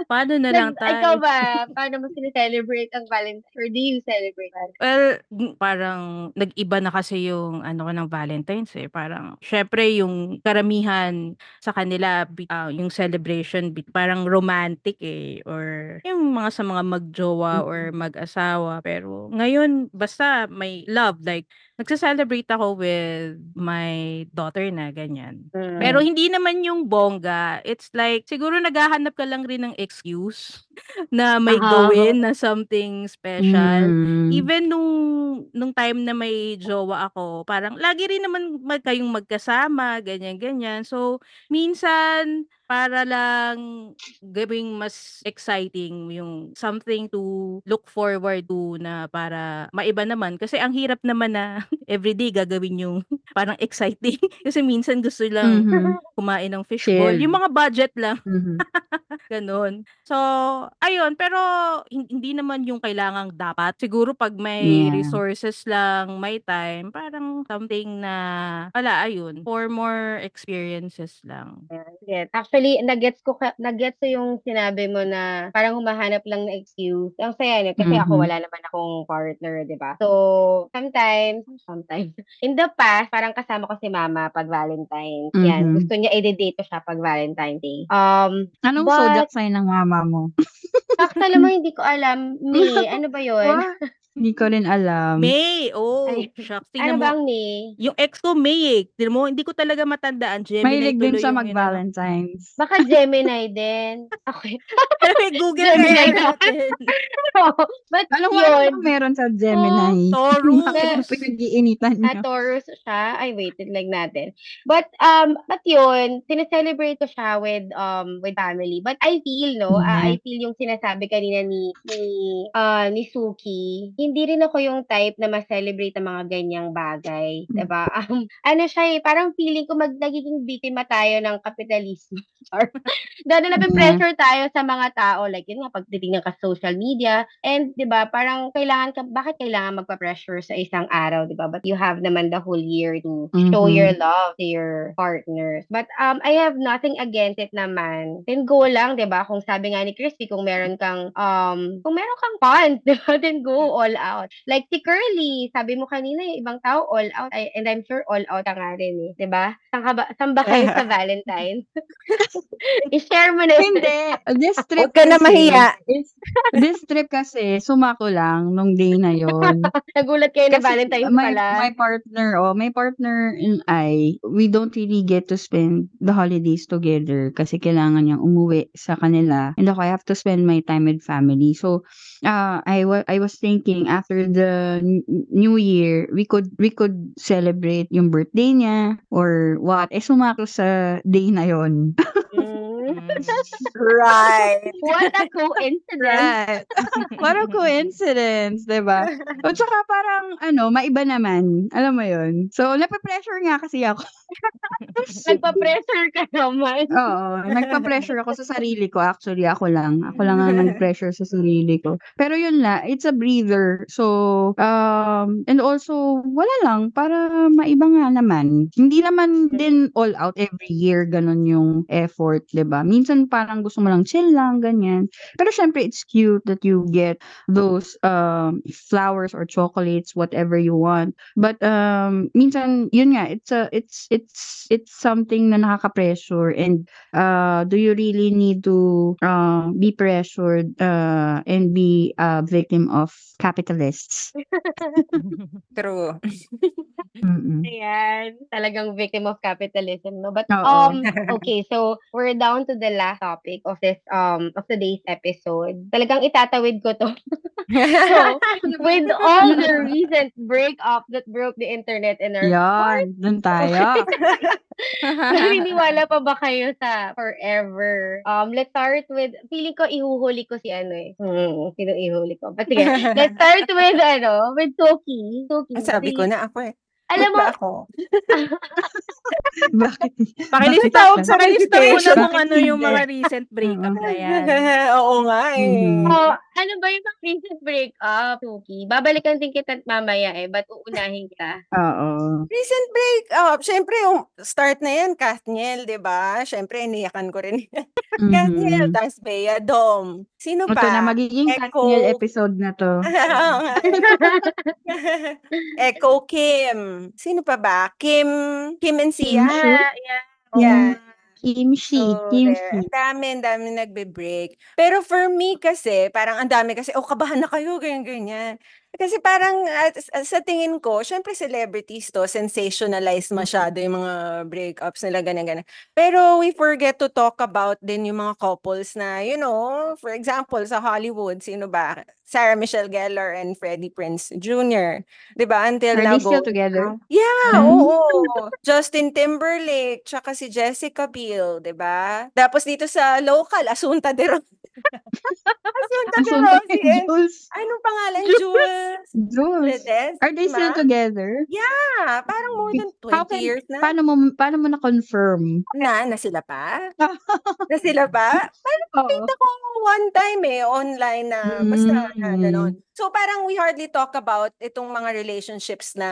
Paano na lang Nag- tayo? Ikaw ba, paano mo sineselebrate ang Valentine's? Or do you celebrate? Well, parang nag-iba na kasi yung ano ko ng Valentine's eh. Parang, syempre yung karamihan sa kanila, bi- ah, yung celebration, bi- parang romantic eh. Or yung mga sa mga magjowa or mag-asawa. Pero ngayon, basta may love. Like, nagsa-celebrate ako with my daughter na ganyan. Mm. Pero hindi naman yung bongga. It's like, siguro naghahanap ka lang rin ng excuse na may Aha. gawin na something special. Mm. Even nung nung time na may jowa ako, parang lagi rin naman mag kayong magkasama, ganyan-ganyan. So, minsan para lang gawing mas exciting yung something to look forward to na para maiba naman. Kasi ang hirap naman na everyday gagawin yung parang exciting. Kasi minsan gusto lang Mhm. kumain ng fishball. Yung mga budget lang. Mhm. Ganun. So, ayun, pero hin- hindi naman yung kailangang dapat. Siguro pag may Yeah. resources lang, may time, parang something na, wala, ayun, for more experiences lang. Yes. Actually, nagets ko ka- nagets ko yung sinabi mo na parang humahanap lang ng excuse. Ang saya niya kasi ako Mhm. wala naman akong partner, 'di ba? So, sometimes, sometimes in the past, parang kasama ko si mama pag Valentine's. Yan, Mhm. gusto niya i-date ko siya pag Valentine's Day. Um, Anong But- zodiac sign ng mama mo? actually mo hindi ko alam, May, ano ba 'yun? Hindi ko rin alam. May! Oh, Ay, shucks. ano Tingnan mo. bang May? Yung ex ko, May eh. Tingnan mo, hindi ko talaga matandaan. Gemini Mahilig din tuloy siya yung mag-Valentine's. Baka Gemini din. Okay. Pero may Google Gemini kaya na. natin. But Ano nga yun, naman meron sa Gemini? Taurus. Bakit pinag-iinitan Ah, niyo? Taurus siya. Ay, wait, tignan natin. But, um, but yun, sineselebrate ko siya with, um, with family. But I feel, no, ah, I feel yung sinasabi kanina ni, ni, ah, ni Suki, hindi rin ako yung type na ma-celebrate ang mga ganyang bagay. Mm. 'di ba? Um, ano siya eh, parang feeling ko mag, nagiging biktima tayo ng kapitalismo. Or, dahil na pressure tayo sa mga tao, like yun nga, pag ka social media, and 'di ba, parang kailangan ka, bakit kailangan magpa-pressure sa isang araw, 'di ba? But you have naman the whole year to show Mhm. your love to your partners. But um I have nothing against it naman. Then go lang, 'di ba? Kung sabi nga ni Crispy, kung meron kang um kung meron kang fun, 'di ba? Then go all out. Like si Curly, sabi mo kanina yung ibang tao all out ay, and I'm sure all out ka nga rin eh, 'di ba? Saan ka ba saan ba kayo sa Valentine? I-share mo na. Hindi. This trip Huwag ka na mahiya. This, this trip kasi, sumako lang nung day na yon. Nagulat kayo na Kasi Valentine's my, pala. my partner, oh, my partner and I, we don't really get to spend the holidays together kasi kailangan niyang umuwi sa kanila. And ako, I have to spend my time with family. So, uh, I, wa- I was thinking after the new year, we could, we could celebrate yung birthday niya or what. Eh, sumako sa day na yon. Mm. Mm. Right. What a coincidence. Right. parang coincidence, 'di ba? O tsaka parang ano, maiba naman. Alam mo 'yun. So, nape-pressure nga kasi ako. Nagpa-pressure ka naman. Oo, nagpa-pressure ako sa sarili ko. Actually, ako lang. Ako lang ang nag-pressure sa sarili ko. Pero yun la, it's a breather. So, um, and also, wala lang, para maiba nga naman. Hindi naman din all out every year, ganun yung effort, 'di ba Minsan parang gusto mo lang chill lang, ganyan. Pero syempre, it's cute that you get those um, flowers or chocolates, whatever you want. But um, minsan, yun nga, it's a, it's, it's, it's something na nakaka-pressure and uh, do you really need to uh, be pressured uh, and be a victim of capitalists? True. Mm. Ayan, talagang victim of capitalism, no? But, Oo. um, okay, so, we're down to the last topic of this, um, of today's episode. Talagang itatawid ko to. So, with all the recent breakup that broke the internet in our Yan, dun tayo. Naniniwala pa ba kayo sa forever? Um, let's start with, feeling ko ihuhuli ko si ano eh. Hmm, sino ihuli ko? But sige, let's start with ano, with Toki. Toki. Sabi ko na ako eh. Alam mo, ako? Bakit? Pakilista, Bakit? pakilista mo na Bakit kung ano yung mga recent breakup na yan. Oo nga eh. Mhm. oh, ano ba yung recent breakup, Toki? Babalikan din kita mamaya eh, but uunahin ka. Oo. Recent breakup. Siyempre, yung start na yan, Kathniel, di ba? Siyempre, iniyakan ko rin. Kathniel, Mhm. tapos Bea, Dom. Sino Ito pa? na, magiging Echo. Katniel episode na to. Echo Kim. Sino pa ba? Kim, Kim and Sia. Kim Shu? Ah, yeah. Yeah. Kimchi, So, kimchi. Ang dami, ang dami nagbe-break. Pero for me kasi, parang ang dami kasi, oh, kabahan na kayo, ganyan, ganyan. Kasi parang at, sa tingin ko, syempre celebrities to, sensationalized masyado yung mga breakups nila, ganyan, ganyan. Pero we forget to talk about din yung mga couples na, you know, for example, sa Hollywood, sino ba? Sarah Michelle Gellar and Freddie Prinze Jr. ba? Until Are now they still together? strong. Yeah, Hmm. oo. Justin Timberlake, tsaka si Jessica Biel, ba? Tapos dito sa local, Asunta de Ros. Asunta de Jules. anong pangalan? Jules Jules. Ledesma. Are they still together? Yeah, parang more than 20 How can, years na. paano mo, paano mo na-confirm? Na, na sila pa? na sila pa? Oo. Nakita ko one time eh, online na basta na Mm. gano'n. So parang we hardly talk about itong mga relationships na,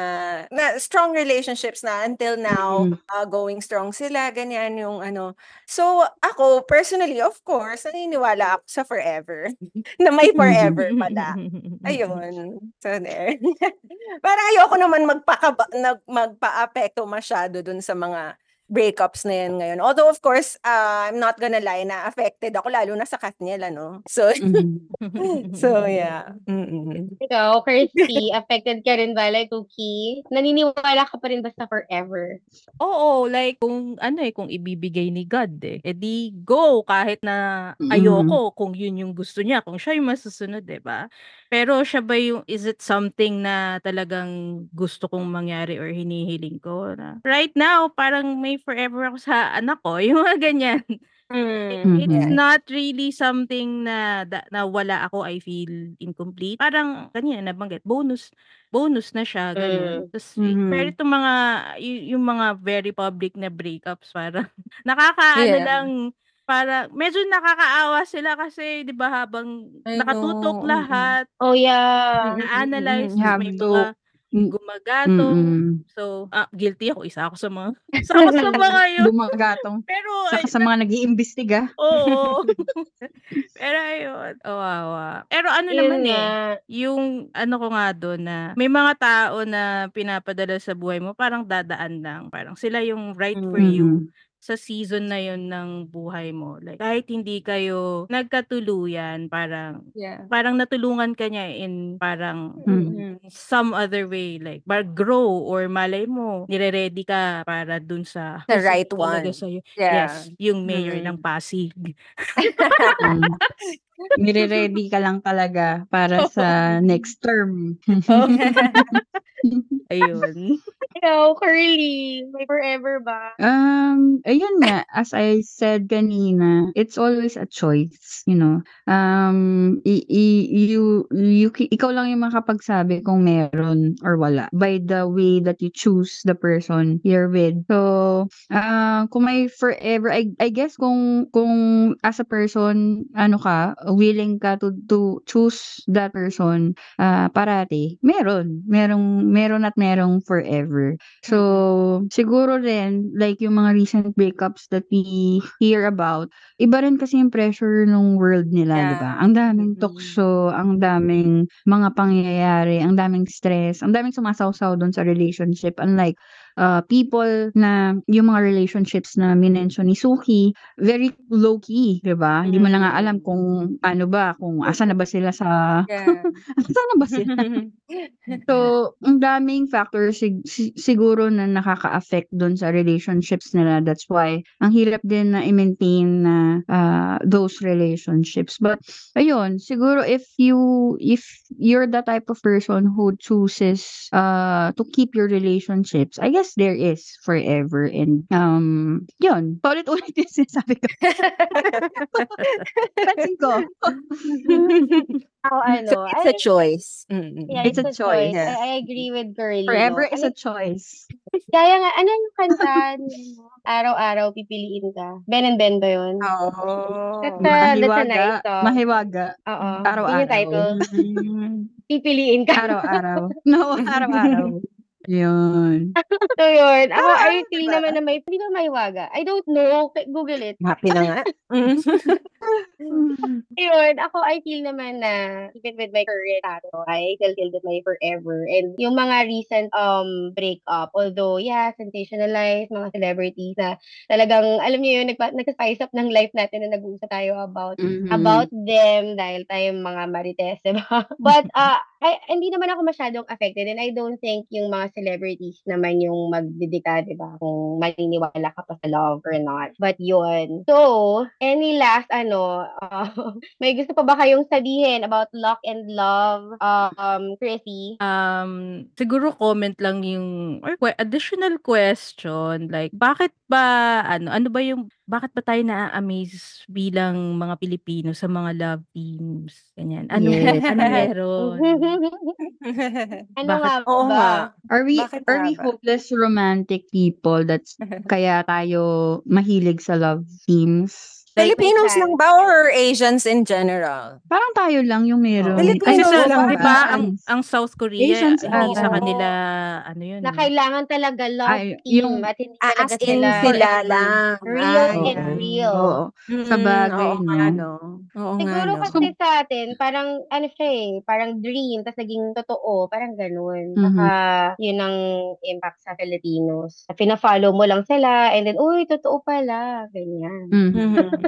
na strong relationships na until now, Mm. uh, going strong sila, ganyan yung ano. So ako, personally, of course, naniniwala ako sa forever. na may forever pala. Ayun. So there. parang ayoko naman magpaka, nag, magpa-apekto masyado dun sa mga breakups na yan ngayon. Although, of course, uh, I'm not gonna lie na affected ako, lalo na sa Katniel, ano? So, Mhm. so yeah. Mm-mm. Ikaw, Kirsty, affected ka rin ba like Toki? Naniniwala ka pa rin ba sa forever? Oo, like kung ano eh, kung ibibigay ni God eh. edi go kahit na Mm. ayoko kung yun yung gusto niya, kung siya yung masusunod, 'di ba? Pero siya ba yung is it something na talagang gusto kong mangyari or hinihiling ko na right now parang may forever ako sa anak ko, yung mga ganyan. It- Mm. It's not really something na da- na wala ako I feel incomplete. Parang kanina nabanggit bonus bonus na siya ganun. Tapos Mhm. pero itong mga y- yung mga very public na breakups parang nakakaano Yeah. lang para medyo nakakaawa sila kasi 'di ba habang I nakatutok know, mm. lahat, Oh, yeah. na-analyze have may to- mga Mm. Gumagatong. Mm-mm. So, ah, guilty ako isa ako sa mga isa ako sa mga yun. Dumagatong. Pero Saka ay, sa mga nag-iimbestiga. Oo. Pero ayun, kawawa. Pero ano Yun naman nga. eh, yung ano ko nga doon na may mga tao na pinapadala sa buhay mo parang dadaan lang. Parang sila yung right for you. Sa season na yun ng buhay mo. Like kahit hindi kayo nagkatuluyan, parang Yeah. parang natulungan ka niya in parang Mm. some other way like bar grow or malay mo nire-ready ka para dun sa The right one. sa'yo. Yeah. Yes, yung mayor Mm. ng Pasig. Nire-ready ka lang talaga para sa next term. Ayun. Ikaw, Curly, may forever ba? Um, ayun nga, as I said kanina, it's always a choice, you know. Um, i- i- you, you, ikaw lang yung makapagsabi kung meron or wala by the way that you choose the person you're with. So, uh, kung may forever, I, I guess kung, kung as a person, ano ka, willing ka to, to choose that person, uh, parati, meron. Merong, meron at merong forever. So, siguro rin, like yung mga recent breakups that we hear about, iba rin kasi yung pressure ng world nila, Yeah. di ba? Ang daming Mhm. tukso, ang daming mga pangyayari, ang daming stress, ang daming sumasawsaw doon sa relationship. Unlike uh, people na yung mga relationships na minention ni Suki, very low-key, 'di ba? Hindi mo na nga alam kung ano ba, kung asan na ba sila sa Yeah. asan na ba sila? So, ang daming factors sig- si- siguro na nakaka-affect dun sa relationships nila. That's why ang hirap din na i-maintain na uh, those relationships. But ayun, siguro if you if you're the type of person who chooses uh to keep your relationships, I guess there is forever and um yun, paulit-ulit yung sinasabi ko. Pansin ko. Ako ano, So it's a I- choice. Mm-mm. Yeah, It's a choice. Yeah. I, I agree with Curly. Forever no? is a choice. Kaya nga, ano yung kanta? Araw-araw, pipiliin ka. Ben and Ben ba yun? Oh. That's a, that's a Mahiwaga. song. Mahiwaga. Oo. Araw-araw. Yun yung title. Mm. Pipiliin ka. Araw-araw. No, araw-araw. Yun. so yun. Ako, Ah, I feel diba? naman na may, hindi ba mahiwaga? I don't know. Google it. Happy na nga. Mm. Yun, ako, I feel naman na even with my current tattoo, I still feel that my forever. And yung mga recent um breakup, although, yeah, sensationalized, mga celebrities na talagang, alam niyo yun, nagpa- nagka-spice up ng life natin na nag-uusap tayo about Mhm. about them dahil tayo mga marites, diba? But, uh, I, hindi naman ako masyadong affected and I don't think yung mga celebrities naman yung magdidika, diba? Kung maniniwala ka pa sa love or not. But yun. So, any last, ano, uh, may gusto pa ba kayong sabihin about luck and love, um, Chrissy? Um, siguro comment lang yung additional question like bakit ba ano ano ba yung bakit ba tayo na-amaze bilang mga Pilipino sa mga love teams ganyan ano Yes. ano meron ano Bakit? nga Oo ba? nga. Are we Bakit are nga we ba? hopeless romantic people that's kaya tayo mahilig sa love themes? Like, Filipinos may lang ba or Asians in general? Parang tayo lang yung meron. Filipino kasi Pilipino sa lang di ba? ang, ang South Korea Asians hindi sa kanila ano yun Na kailangan talaga love Ay, team yung- at hindi talaga as in sila, sila lang. real Ah, and yeah. real. Oo. Sa bagay, oo nga, no? no? Oo nga, Siguro no? kasi sa atin, parang ano siya eh, parang dream, tapos naging totoo, parang ganun. Mhm. Saka yun ang impact sa Filipinos. Pina-follow mo lang sila, and then, uy, totoo pala, ganyan. Mhm.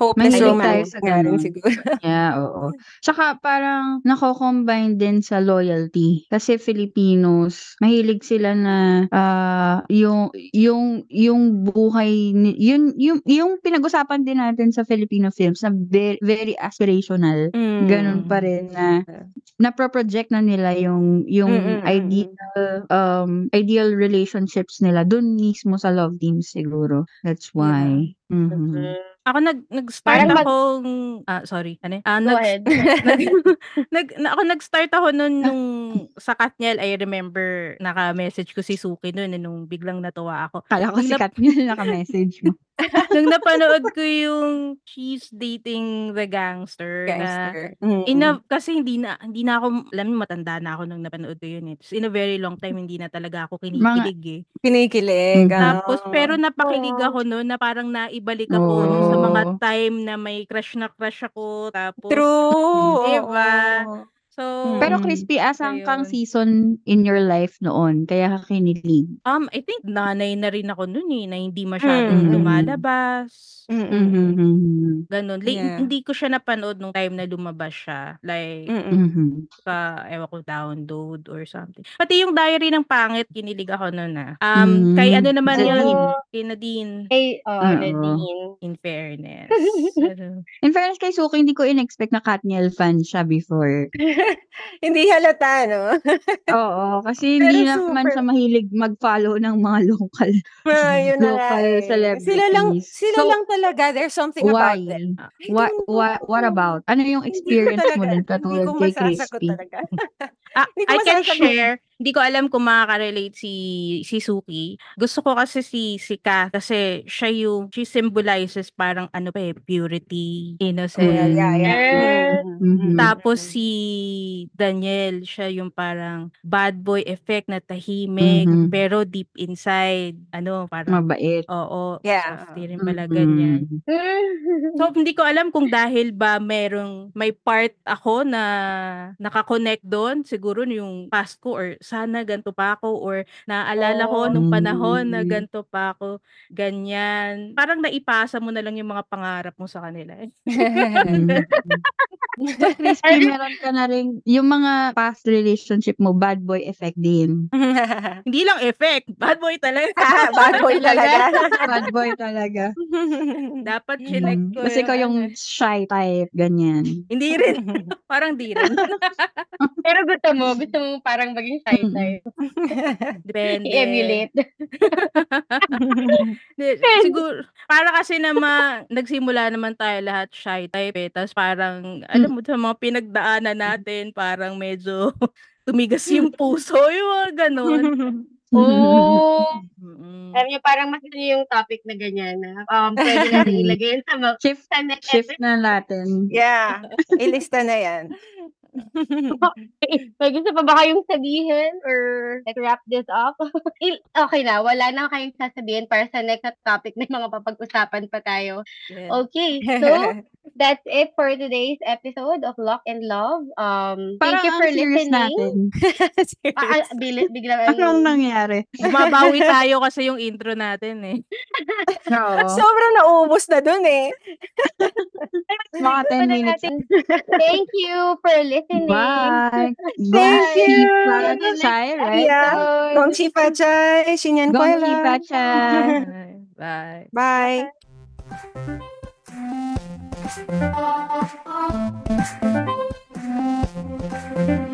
Hopeless Mahilig tayo romantic sa ganun. siguro. Yeah, oo. Tsaka parang nako-combine din sa loyalty. Kasi Filipinos, mahilig sila na ah, yung yung yung buhay ni- yun yung yung pinag-usapan din natin sa Filipino films na very, very aspirational. Mm. Ganun pa rin na na-project na nila yung yung Mm, mm, mm, ideal um ideal relationships nila dun mismo sa love team siguro. That's why. Mhm. Ako nag nag-start Parang mag- akong ah sorry ano? Ah Go nag, ahead. nag, nag na, ako nag-start ako nun nung sa Katniel I remember naka-message ko si Suki nun eh, nung biglang natuwa ako. Kala ko Nung si nap- yun naka-message mo. nung napanood ko yung She's Dating the Gangster, na Gangster. Mm. in a, kasi hindi na hindi na ako alam mo matanda na ako nung napanood ko yun eh. Tapos in a very long time hindi na talaga ako kinikilig eh. Kinikilig. Tapos ah. pero napakilig ako noon na parang naibalik ako nung sa mga Oo. time na may crush na crush ako tapos True. Diba? oo. So Pero Mm. Crispy, asang kang Ayun. season in your life noon, kaya ka kinilig. um I think nanay na rin ako noon eh na hindi masyadong Mm. lumalabas. Mm-mm. Mhm. Ganun. Late, Yeah. Hindi ko siya napanood nung time na lumabas siya. Like, Mm-mm. Mhm. sa, ewan ko, download or something. Pati yung diary ng pangit, kinilig ako noon ah. Um, Mm. kay ano naman Nadine. yun? Oo. Kay Nadine. Hey, oh, Oo. Nadine. In fairness. Ano, In fairness kay Suki, hindi ko in-expect na Katniel fan siya before. Hindi halata, no? Oo, kasi hindi Pero naman super. siya mahilig mag-follow ng mga local Ah, yun na nga local eh. Sila lang, celebrities. sila So, lang talaga. There's something Why? about them. I What, don't what, what know. about? Ano yung Hindi ko experience mo talaga- din Hindi katulad ko kay masasagot Crispy? talaga. Ah, Hindi ko I can masasagot. share. Hindi ko alam kung makaka-relate si si Suki. Gusto ko kasi si si Ka kasi siya yung she symbolizes parang ano pa eh purity, innocence. Yeah, yeah, yeah. Yeah. Mhm. Tapos si Daniel, siya yung parang bad boy effect na tahimik Mhm. pero deep inside ano parang Mabait. oo, Yeah. softy rin pala ganyan. Mhm. So, hindi ko alam kung dahil ba merong may part ako na nakakonect doon, siguro yung past ko or sana ganito pa ako or naaalala ko nung panahon na Mm. ganito pa ako, ganyan. Parang naipasa mo na lang yung mga pangarap mo sa kanila. Mm. So, Crispy, meron ka na rin, yung mga past relationship mo, bad boy effect din. Hindi lang effect, bad boy talaga. Ah, bad boy talaga. Bad boy talaga. Dapat chinek Mm. ko Kasi ikaw yung ano. shy type, ganyan. Hindi rin. Parang di rin. Pero gusto mo, gusto mo parang maging shy Mm. type. Depende. I-emulate. Siguro, para kasi naman, nagsimula naman tayo lahat shy type eh. Tapos parang, alam mo, sa mga pinagdaanan natin, parang medyo tumigas yung puso, yung mga ganon. Oh, Mm-mm. alam niyo, parang mas gusto niyo yung topic na ganyan na um, pwede natin ilagay yun sa, mga, Shift, sa next shift na natin. yeah. Ilista na yan. May gusto pa ba kayong sabihin or like wrap this up? Okay na, wala na kayong sasabihin para sa next topic na mga papag-usapan pa tayo. Yes. Okay, so that's it for today's episode of Lock and Love. Um, thank Parang you ang for serious listening. natin. Ah, ah, bigla, bigla, Anong nangyari? Bumabawi tayo kasi yung intro natin eh. Oo. Sobrang naubos na dun eh. Mga 10 minutes. Thank you for listening. Bye. Thank you. Chai, right? Yeah. Gong Chi Chai. Gong Chi Chai. Bye. Bye. Bye.